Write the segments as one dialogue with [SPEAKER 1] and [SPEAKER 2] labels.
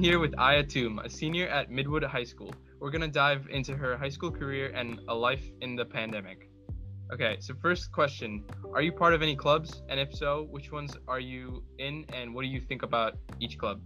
[SPEAKER 1] Here with Aya Toom, a senior at Midwood High School. We're gonna dive into her high school career and a life in the pandemic. Okay, so first question Are you part of any clubs? And if so, which ones are you in and what do you think about each club?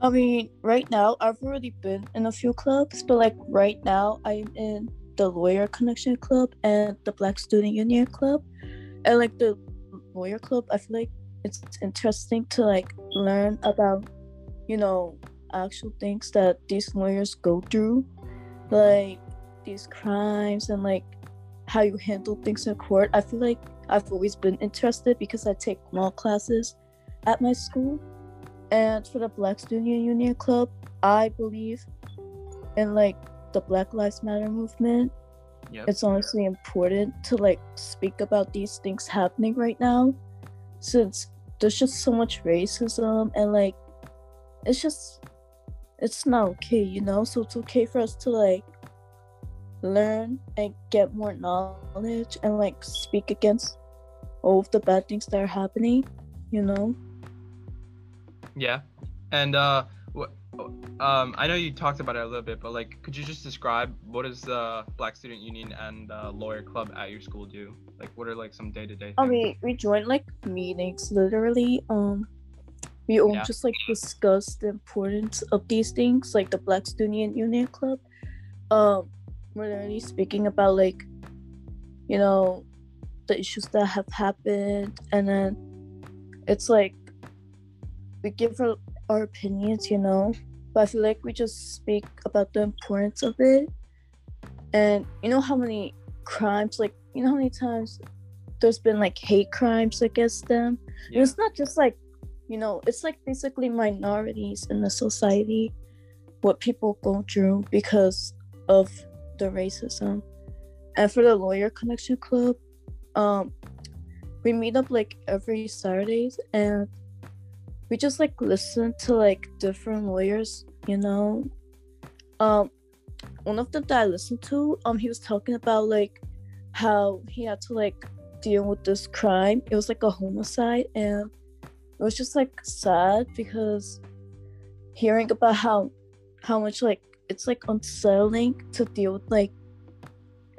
[SPEAKER 2] I mean, right now I've already been in a few clubs, but like right now I'm in the Lawyer Connection Club and the Black Student Union Club. And like the Lawyer Club, I feel like it's interesting to like learn about, you know, actual things that these lawyers go through, like these crimes and like how you handle things in court. I feel like I've always been interested because I take law classes at my school. And for the Black Student Union Club, I believe in like the Black Lives Matter movement.
[SPEAKER 1] Yep.
[SPEAKER 2] It's honestly important to like speak about these things happening right now since there's just so much racism and like it's just it's not okay, you know? So it's okay for us to like learn and get more knowledge and like speak against all of the bad things that are happening, you know?
[SPEAKER 1] Yeah. And uh wh- um I know you talked about it a little bit, but like could you just describe what does the Black Student Union and uh, Lawyer Club at your school do? Like what are like some day-to-day
[SPEAKER 2] I
[SPEAKER 1] things?
[SPEAKER 2] mean, we join like meetings literally. Um, we all
[SPEAKER 1] Yeah.
[SPEAKER 2] just like discuss the importance of these things, like the Black Student Union Club. Um, we're literally speaking about like, you know, the issues that have happened, and then it's like we give our, our opinions, you know. But I feel like we just speak about the importance of it, and you know how many crimes, like you know how many times there's been like hate crimes against them. And
[SPEAKER 1] Yeah.
[SPEAKER 2] It's not just like, you know, it's like basically minorities in the society, what people go through because of the racism. And for the Lawyer Connection Club, um, we meet up like every Saturdays and we just like listen to like different lawyers, you know. Um, one of them that I listened to, um, he was talking about like how he had to like deal with this crime. It was like a homicide, and it was just like sad because hearing about how how much like it's like unsettling to deal with like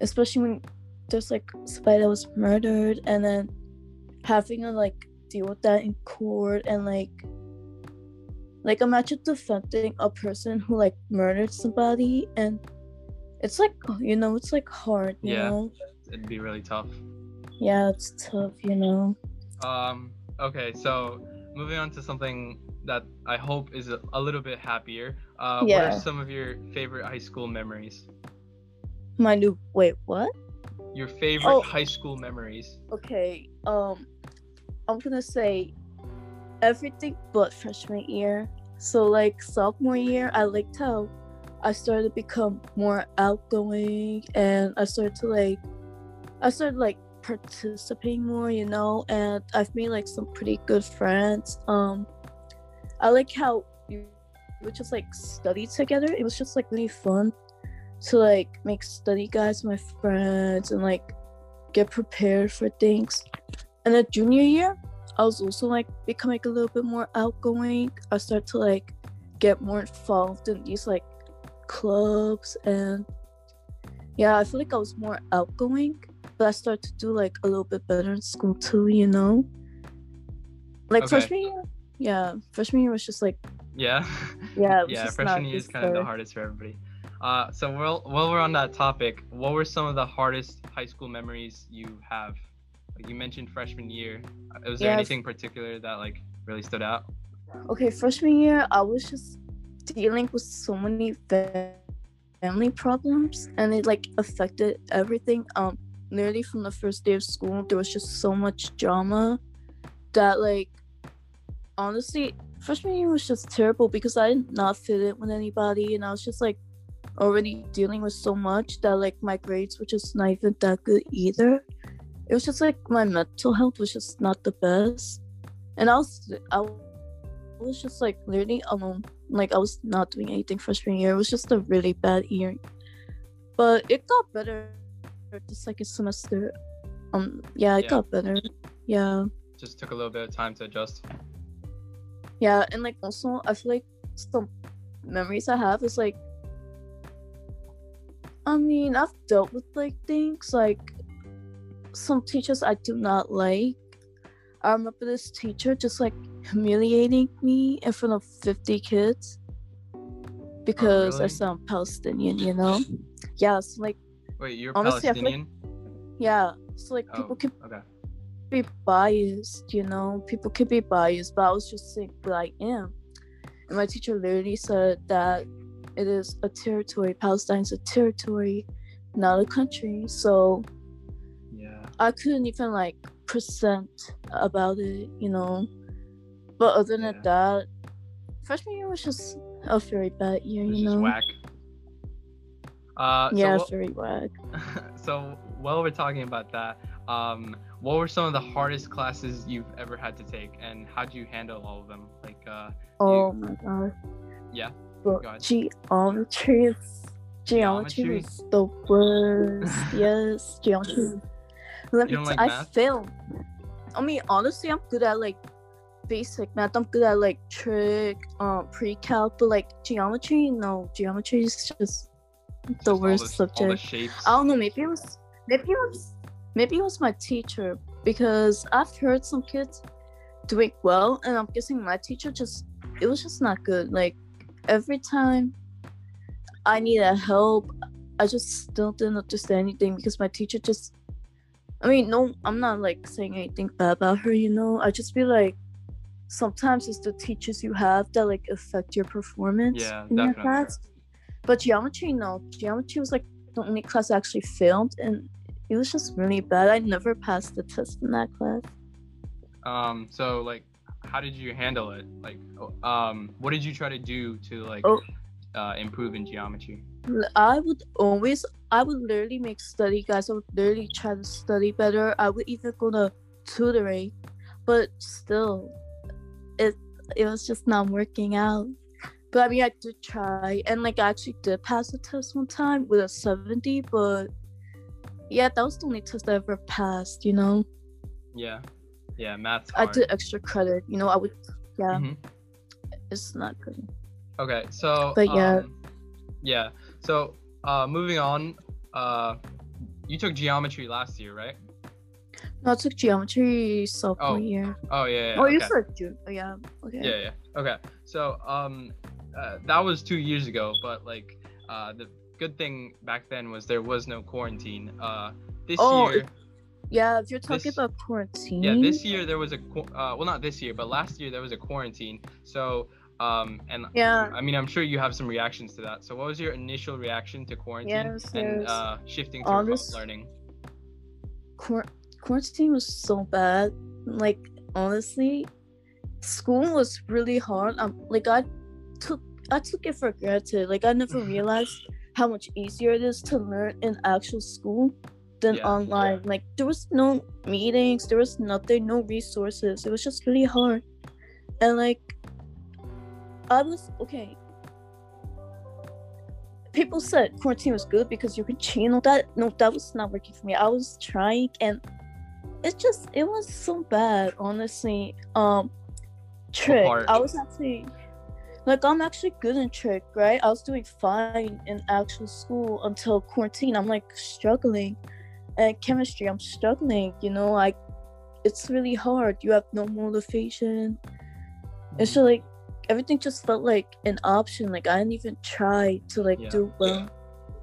[SPEAKER 2] especially when there's like somebody that was murdered and then having to like deal with that in court and like like imagine defending a person who like murdered somebody and it's like you know it's like hard you
[SPEAKER 1] Yeah.
[SPEAKER 2] know
[SPEAKER 1] It'd be really tough.
[SPEAKER 2] yeah it's tough you know
[SPEAKER 1] Um, okay, so moving on to something that I hope is a, a little bit happier. Uh, What are some of your favorite high school memories?
[SPEAKER 2] my new wait what
[SPEAKER 1] Your favorite
[SPEAKER 2] Oh.
[SPEAKER 1] high school memories?
[SPEAKER 2] okay um i'm gonna say everything but freshman year so like sophomore year i liked how i started to become more outgoing and i started to like i started like participating more you know and i've made like some pretty good friends um i like how we would just like study together it was just like really fun to like make study guides my friends and like get prepared for things. And then junior year, I was also like becoming a little bit more outgoing. I started to like get more involved in these like clubs and yeah, I feel like I was more outgoing, but I started to do like a little bit better in school too, you know? Like
[SPEAKER 1] Okay.
[SPEAKER 2] freshman year, yeah, freshman year was just like
[SPEAKER 1] Yeah.
[SPEAKER 2] yeah, it was
[SPEAKER 1] yeah, freshman year is kind of the hardest for everybody. Uh, so while, while we're on that topic, what were some of the hardest high school memories you have? Like you mentioned freshman year. Uh, Was there
[SPEAKER 2] Yes.
[SPEAKER 1] anything particular that like really stood out?
[SPEAKER 2] okay freshman year i was just dealing with so many family problems and it like affected everything um literally from the first day of school there was just so much drama that like honestly freshman year was just terrible because i did not fit in with anybody and i was just like already dealing with so much that like my grades were just not even that good either it was just like my mental health was just not the best and i was i was just like literally alone. Like I was not doing anything freshman year. It was just a really bad year. But it got better the second semester. Um yeah, it
[SPEAKER 1] Yeah.
[SPEAKER 2] got better. Yeah.
[SPEAKER 1] Just took a little bit of time to adjust.
[SPEAKER 2] Yeah, and like also I feel like some memories I have is like I mean, I've dealt with like things like some teachers I do not like. I remember this teacher just like humiliating me in front of 50 kids because I
[SPEAKER 1] really?
[SPEAKER 2] sound Palestinian, you know? Yeah, so like,
[SPEAKER 1] Wait, you're
[SPEAKER 2] Honestly, feel like- yeah, so like
[SPEAKER 1] Oh,
[SPEAKER 2] people can
[SPEAKER 1] okay.
[SPEAKER 2] be biased, you know? People can be biased, but I was just saying what I am. And my teacher literally said that it is a territory. Palestine's a territory, not a country. So
[SPEAKER 1] Yeah.
[SPEAKER 2] I couldn't even like present about it, you know. But other than
[SPEAKER 1] Yeah.
[SPEAKER 2] that, freshman year was just a very bad year, you know.
[SPEAKER 1] whack. Uh, so
[SPEAKER 2] yeah,
[SPEAKER 1] what-
[SPEAKER 2] very whack.
[SPEAKER 1] so while we're talking about that, um, what were some of the hardest classes you've ever had to take, and how'd you handle all of them? Like, uh,
[SPEAKER 2] Oh my god.
[SPEAKER 1] Yeah,
[SPEAKER 2] Bro,
[SPEAKER 1] go
[SPEAKER 2] geometry is geometry
[SPEAKER 1] Geometry?
[SPEAKER 2] was the worst. yes, geometry. Let
[SPEAKER 1] You
[SPEAKER 2] me t-
[SPEAKER 1] like
[SPEAKER 2] I
[SPEAKER 1] math?
[SPEAKER 2] failed. I mean, honestly, I'm good at like basic math. I'm good at like trig, um, pre-calc, but like geometry, no, geometry is just the
[SPEAKER 1] all
[SPEAKER 2] worst
[SPEAKER 1] the
[SPEAKER 2] subject. I don't know. Maybe it was. Maybe it was. Maybe it was my teacher because I've heard some kids doing well, and I'm guessing my teacher just. It was just not good. Like every time I needed help, I just still didn't understand anything because my teacher just. I mean, no, I'm not like saying anything bad about her. You know, I just feel like sometimes it's the teachers you have that like affect your performance
[SPEAKER 1] Yeah,
[SPEAKER 2] in your class. But geometry, no, geometry was like the only class I actually failed, and it was just really bad. I never passed the test in that class.
[SPEAKER 1] Um, so like, how did you handle it? Like, um, what did you try to do to like
[SPEAKER 2] Oh.
[SPEAKER 1] uh, improve in geometry?
[SPEAKER 2] I would always, I would literally make study guides. I would literally try to study better. I would even go to tutoring, but still, it it was just not working out. But I mean, I did try, and like I actually did pass the test one time with a seventy. But yeah, that was the only test I ever passed. You know,
[SPEAKER 1] Yeah, yeah, math.
[SPEAKER 2] I did extra credit. You know, I would, yeah,
[SPEAKER 1] Mhm.
[SPEAKER 2] it's not good.
[SPEAKER 1] Okay, so
[SPEAKER 2] But yeah.
[SPEAKER 1] um, yeah. So uh, moving on, uh, you took geometry last year, right?
[SPEAKER 2] No, I took geometry sophomore
[SPEAKER 1] Oh,
[SPEAKER 2] year.
[SPEAKER 1] Oh yeah. yeah
[SPEAKER 2] Oh, you
[SPEAKER 1] okay.
[SPEAKER 2] said June. Oh yeah. Okay.
[SPEAKER 1] Yeah, yeah. Okay. So um, uh, that was two years ago, but like uh, the good thing back then was there was no quarantine. Uh, this
[SPEAKER 2] Oh,
[SPEAKER 1] year,
[SPEAKER 2] Yeah, if you're talking
[SPEAKER 1] This-
[SPEAKER 2] about quarantine.
[SPEAKER 1] yeah, this year there was a uh, well, not this year, but last year there was a quarantine. So um, and
[SPEAKER 2] Yeah.
[SPEAKER 1] I mean, I'm sure you have some reactions to that. So what was your initial reaction to quarantine and uh, shifting to remote learning?
[SPEAKER 2] Quar- quarantine was so bad. Like honestly, school was really hard. Um, like I I took it for granted. Like I never realized how much easier it is to learn in actual school than
[SPEAKER 1] Yeah,
[SPEAKER 2] online. Like there was no meetings, there was nothing, no resources. It was just really hard. And like I was okay. People said quarantine was good because you could channel that. No, that was not working for me. I was trying and it just it was so bad, honestly. Um
[SPEAKER 1] trig.
[SPEAKER 2] I was actually like I'm actually good in trig, right? I was doing fine in actual school until quarantine. I'm like struggling. And chemistry, I'm struggling, you know, like it's really hard. You have no motivation. It's just like everything just felt like an option. Like I didn't even try to like
[SPEAKER 1] Yeah.
[SPEAKER 2] do well.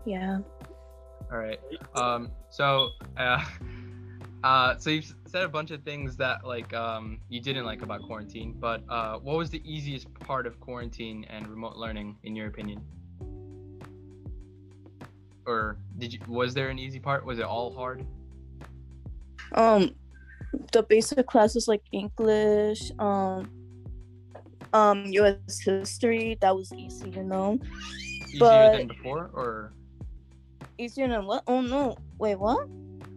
[SPEAKER 2] Yeah.
[SPEAKER 1] All right. Um. So, uh, uh, so you've said a bunch of things that like um you didn't like about quarantine, but uh, what was the easiest part of quarantine and remote learning in your opinion? Or did you was there an easy part? Was it all hard?
[SPEAKER 2] Um the basic classes like English, um um US history, that was easy, you know.
[SPEAKER 1] Easier
[SPEAKER 2] But-
[SPEAKER 1] than before, or
[SPEAKER 2] Easier than what? Oh no. Wait, what?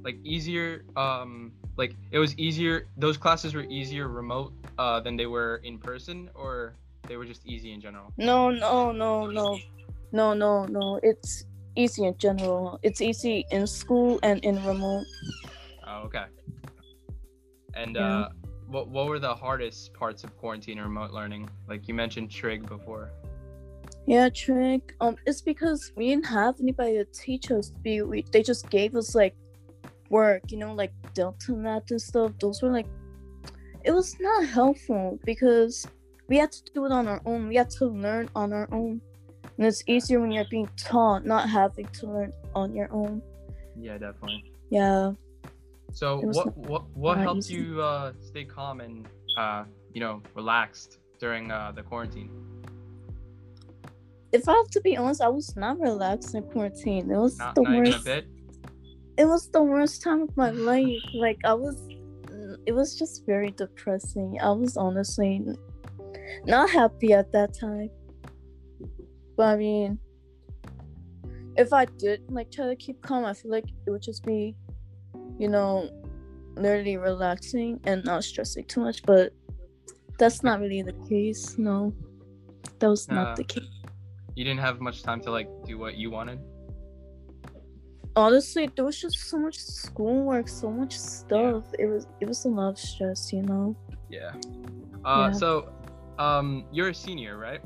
[SPEAKER 1] Like easier? Um, like it was easier. Those classes were easier remote uh than they were in person, or they were just easy in general.
[SPEAKER 2] No, no, no, no. No, no, no. It's easy in general. It's easy in school and in remote.
[SPEAKER 1] Oh, okay. And
[SPEAKER 2] Yeah.
[SPEAKER 1] uh, what what were the hardest parts of quarantine or remote learning? Like you mentioned trig before.
[SPEAKER 2] Yeah, trig. Um, it's because we didn't have anybody to teach us. We, we they just gave us like work, you know, like delta math and stuff. Those were like, it was not helpful because we had to do it on our own. We had to learn on our own, and it's easier when you're being taught, not having to learn on your own.
[SPEAKER 1] Yeah, definitely.
[SPEAKER 2] Yeah.
[SPEAKER 1] So what what what
[SPEAKER 2] not
[SPEAKER 1] helped
[SPEAKER 2] easy.
[SPEAKER 1] you uh, stay calm and uh, you know relaxed during uh, the quarantine?
[SPEAKER 2] If I have to be honest, I was not relaxed in quarantine. It was
[SPEAKER 1] Not
[SPEAKER 2] the
[SPEAKER 1] not even a
[SPEAKER 2] worst. It was the worst time of my life. Like I was, it was just very depressing. I was honestly not happy at that time. But I mean, if I did like try to keep calm, I feel like it would just be, you know, literally relaxing and not stressing too much. But that's not really the case. No, that was
[SPEAKER 1] Uh,
[SPEAKER 2] not the case.
[SPEAKER 1] You didn't have much time to like do what you wanted.
[SPEAKER 2] Honestly there was just so much schoolwork so much stuff it was it was a lot of stress you know
[SPEAKER 1] Yeah. Uh,
[SPEAKER 2] Yeah.
[SPEAKER 1] So, um, you're a senior, right?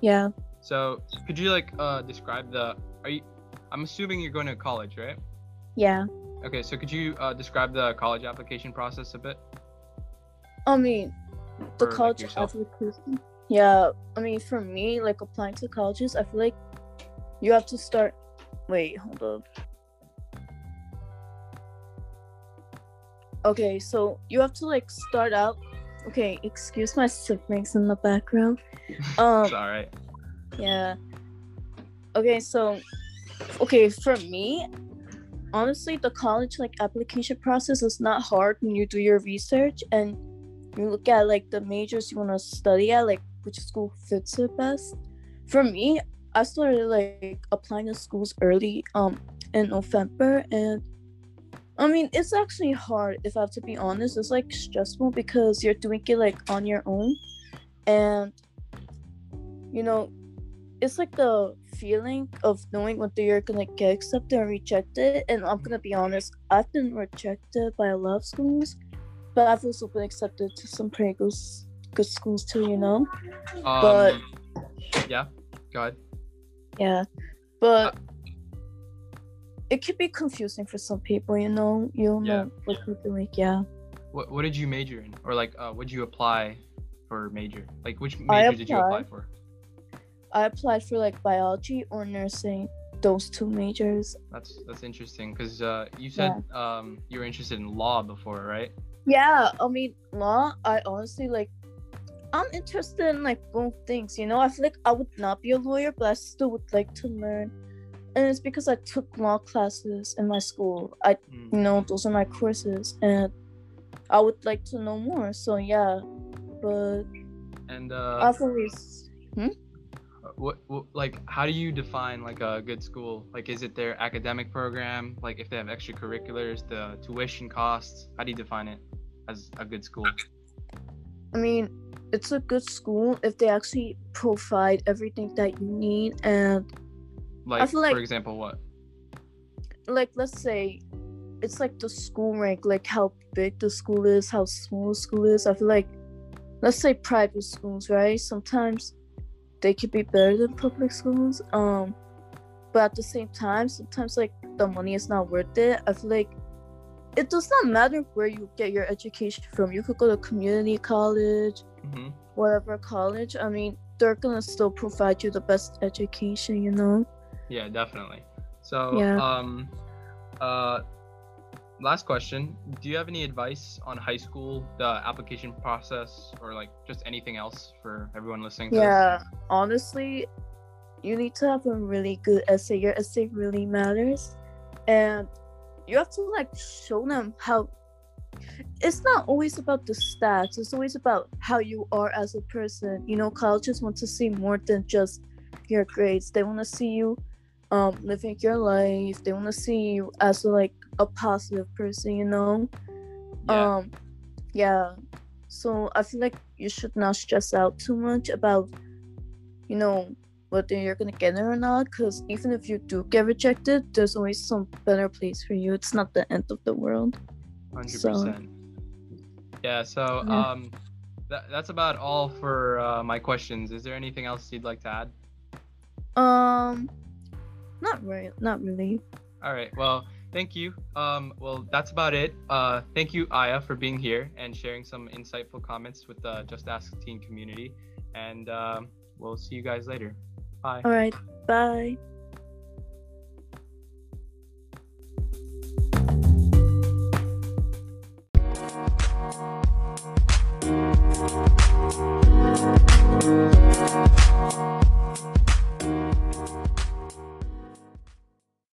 [SPEAKER 2] yeah
[SPEAKER 1] So could you like uh describe the? Are you? I'm assuming you're going to college, right?
[SPEAKER 2] yeah
[SPEAKER 1] Okay. So could you uh, describe the college application process a bit?
[SPEAKER 2] i mean the
[SPEAKER 1] For,
[SPEAKER 2] college
[SPEAKER 1] yourself?
[SPEAKER 2] application yeah i mean for me like applying to colleges i feel like you have to start wait hold up okay so you have to like start out okay excuse my siblings in the background um
[SPEAKER 1] it's all right.
[SPEAKER 2] Yeah. Okay, so okay, for me, honestly, the college like application process is not hard when you do your research and you look at like the majors you want to study at, like which school fits it best. For me, I started like applying to schools early um in November and I mean it's actually hard if I have to be honest. It's like stressful because you're doing it like on your own and you know it's like the feeling of knowing whether you're gonna get accepted or rejected. And I'm gonna be honest, I've been rejected by a lot of schools, but I've also been accepted to some pretty good, good schools too. You know?
[SPEAKER 1] Um,
[SPEAKER 2] but-
[SPEAKER 1] yeah. Go ahead.
[SPEAKER 2] Yeah, but it could be confusing for some people. You know, you don't
[SPEAKER 1] Yeah.
[SPEAKER 2] know what you're doing. Yeah,
[SPEAKER 1] What What did you major in, or like, uh, what did you apply for major? Like, which
[SPEAKER 2] I
[SPEAKER 1] major did you apply for?
[SPEAKER 2] I applied for like biology or nursing. Those two majors.
[SPEAKER 1] That's that's interesting because uh, you said um you were interested in law before, right?
[SPEAKER 2] Yeah, I mean, law, I honestly like I'm interested in like both things, you know. I feel like I would not be a lawyer, but I still would like to learn. And it's because I took law classes in my school. I
[SPEAKER 1] Mm.
[SPEAKER 2] you know, those are my courses and I would like to know more. So yeah. But
[SPEAKER 1] And uh,
[SPEAKER 2] I've always
[SPEAKER 1] what, what like how do you define like a good school? Like, is it their academic program? Like, if they have extracurriculars, the tuition costs? How do you define it as a good school?
[SPEAKER 2] I mean, it's a good school if they actually provide everything that you need and
[SPEAKER 1] Like,
[SPEAKER 2] like-
[SPEAKER 1] for example, what?
[SPEAKER 2] like let's say it's like the school rank like how big the school is how small the school is. I feel like let's say private schools right? Sometimes they could be better than public schools um but at the same time sometimes like the money is not worth it. I feel like it does not matter where you get your education from. You could go to community college
[SPEAKER 1] hmm
[SPEAKER 2] whatever college. I mean they're gonna still provide you the best education you know
[SPEAKER 1] Yeah, definitely. So,
[SPEAKER 2] Yeah.
[SPEAKER 1] um, uh, last question: Do you have any advice on high school, the application process, or like just anything else for everyone listening? To
[SPEAKER 2] Yeah, honestly, you need to have a really good essay. Your essay really matters. And you have to like show them how it's not always about the stats, it's always about how you are as a person. You know, colleges want to see more than just your grades. They want to see you um living your life. They want to see you as like a positive person, you know?
[SPEAKER 1] Yeah.
[SPEAKER 2] um yeah so i feel like you should not stress out too much about you know whether you're gonna get it or not because even if you do get rejected there's always some better place for you it's not the end of the world
[SPEAKER 1] Hundred
[SPEAKER 2] so-
[SPEAKER 1] percent. Yeah. So
[SPEAKER 2] Yeah.
[SPEAKER 1] um, that, that's about all for uh, my questions. Is there anything else you'd like to add?
[SPEAKER 2] Um, not really. Not really.
[SPEAKER 1] All right. Well, thank you. Um, well, that's about it. Uh, thank you, Aya, for being here and sharing some insightful comments with the Just Ask Teen community. And um, we'll see you guys later. Bye.
[SPEAKER 2] All right. Bye.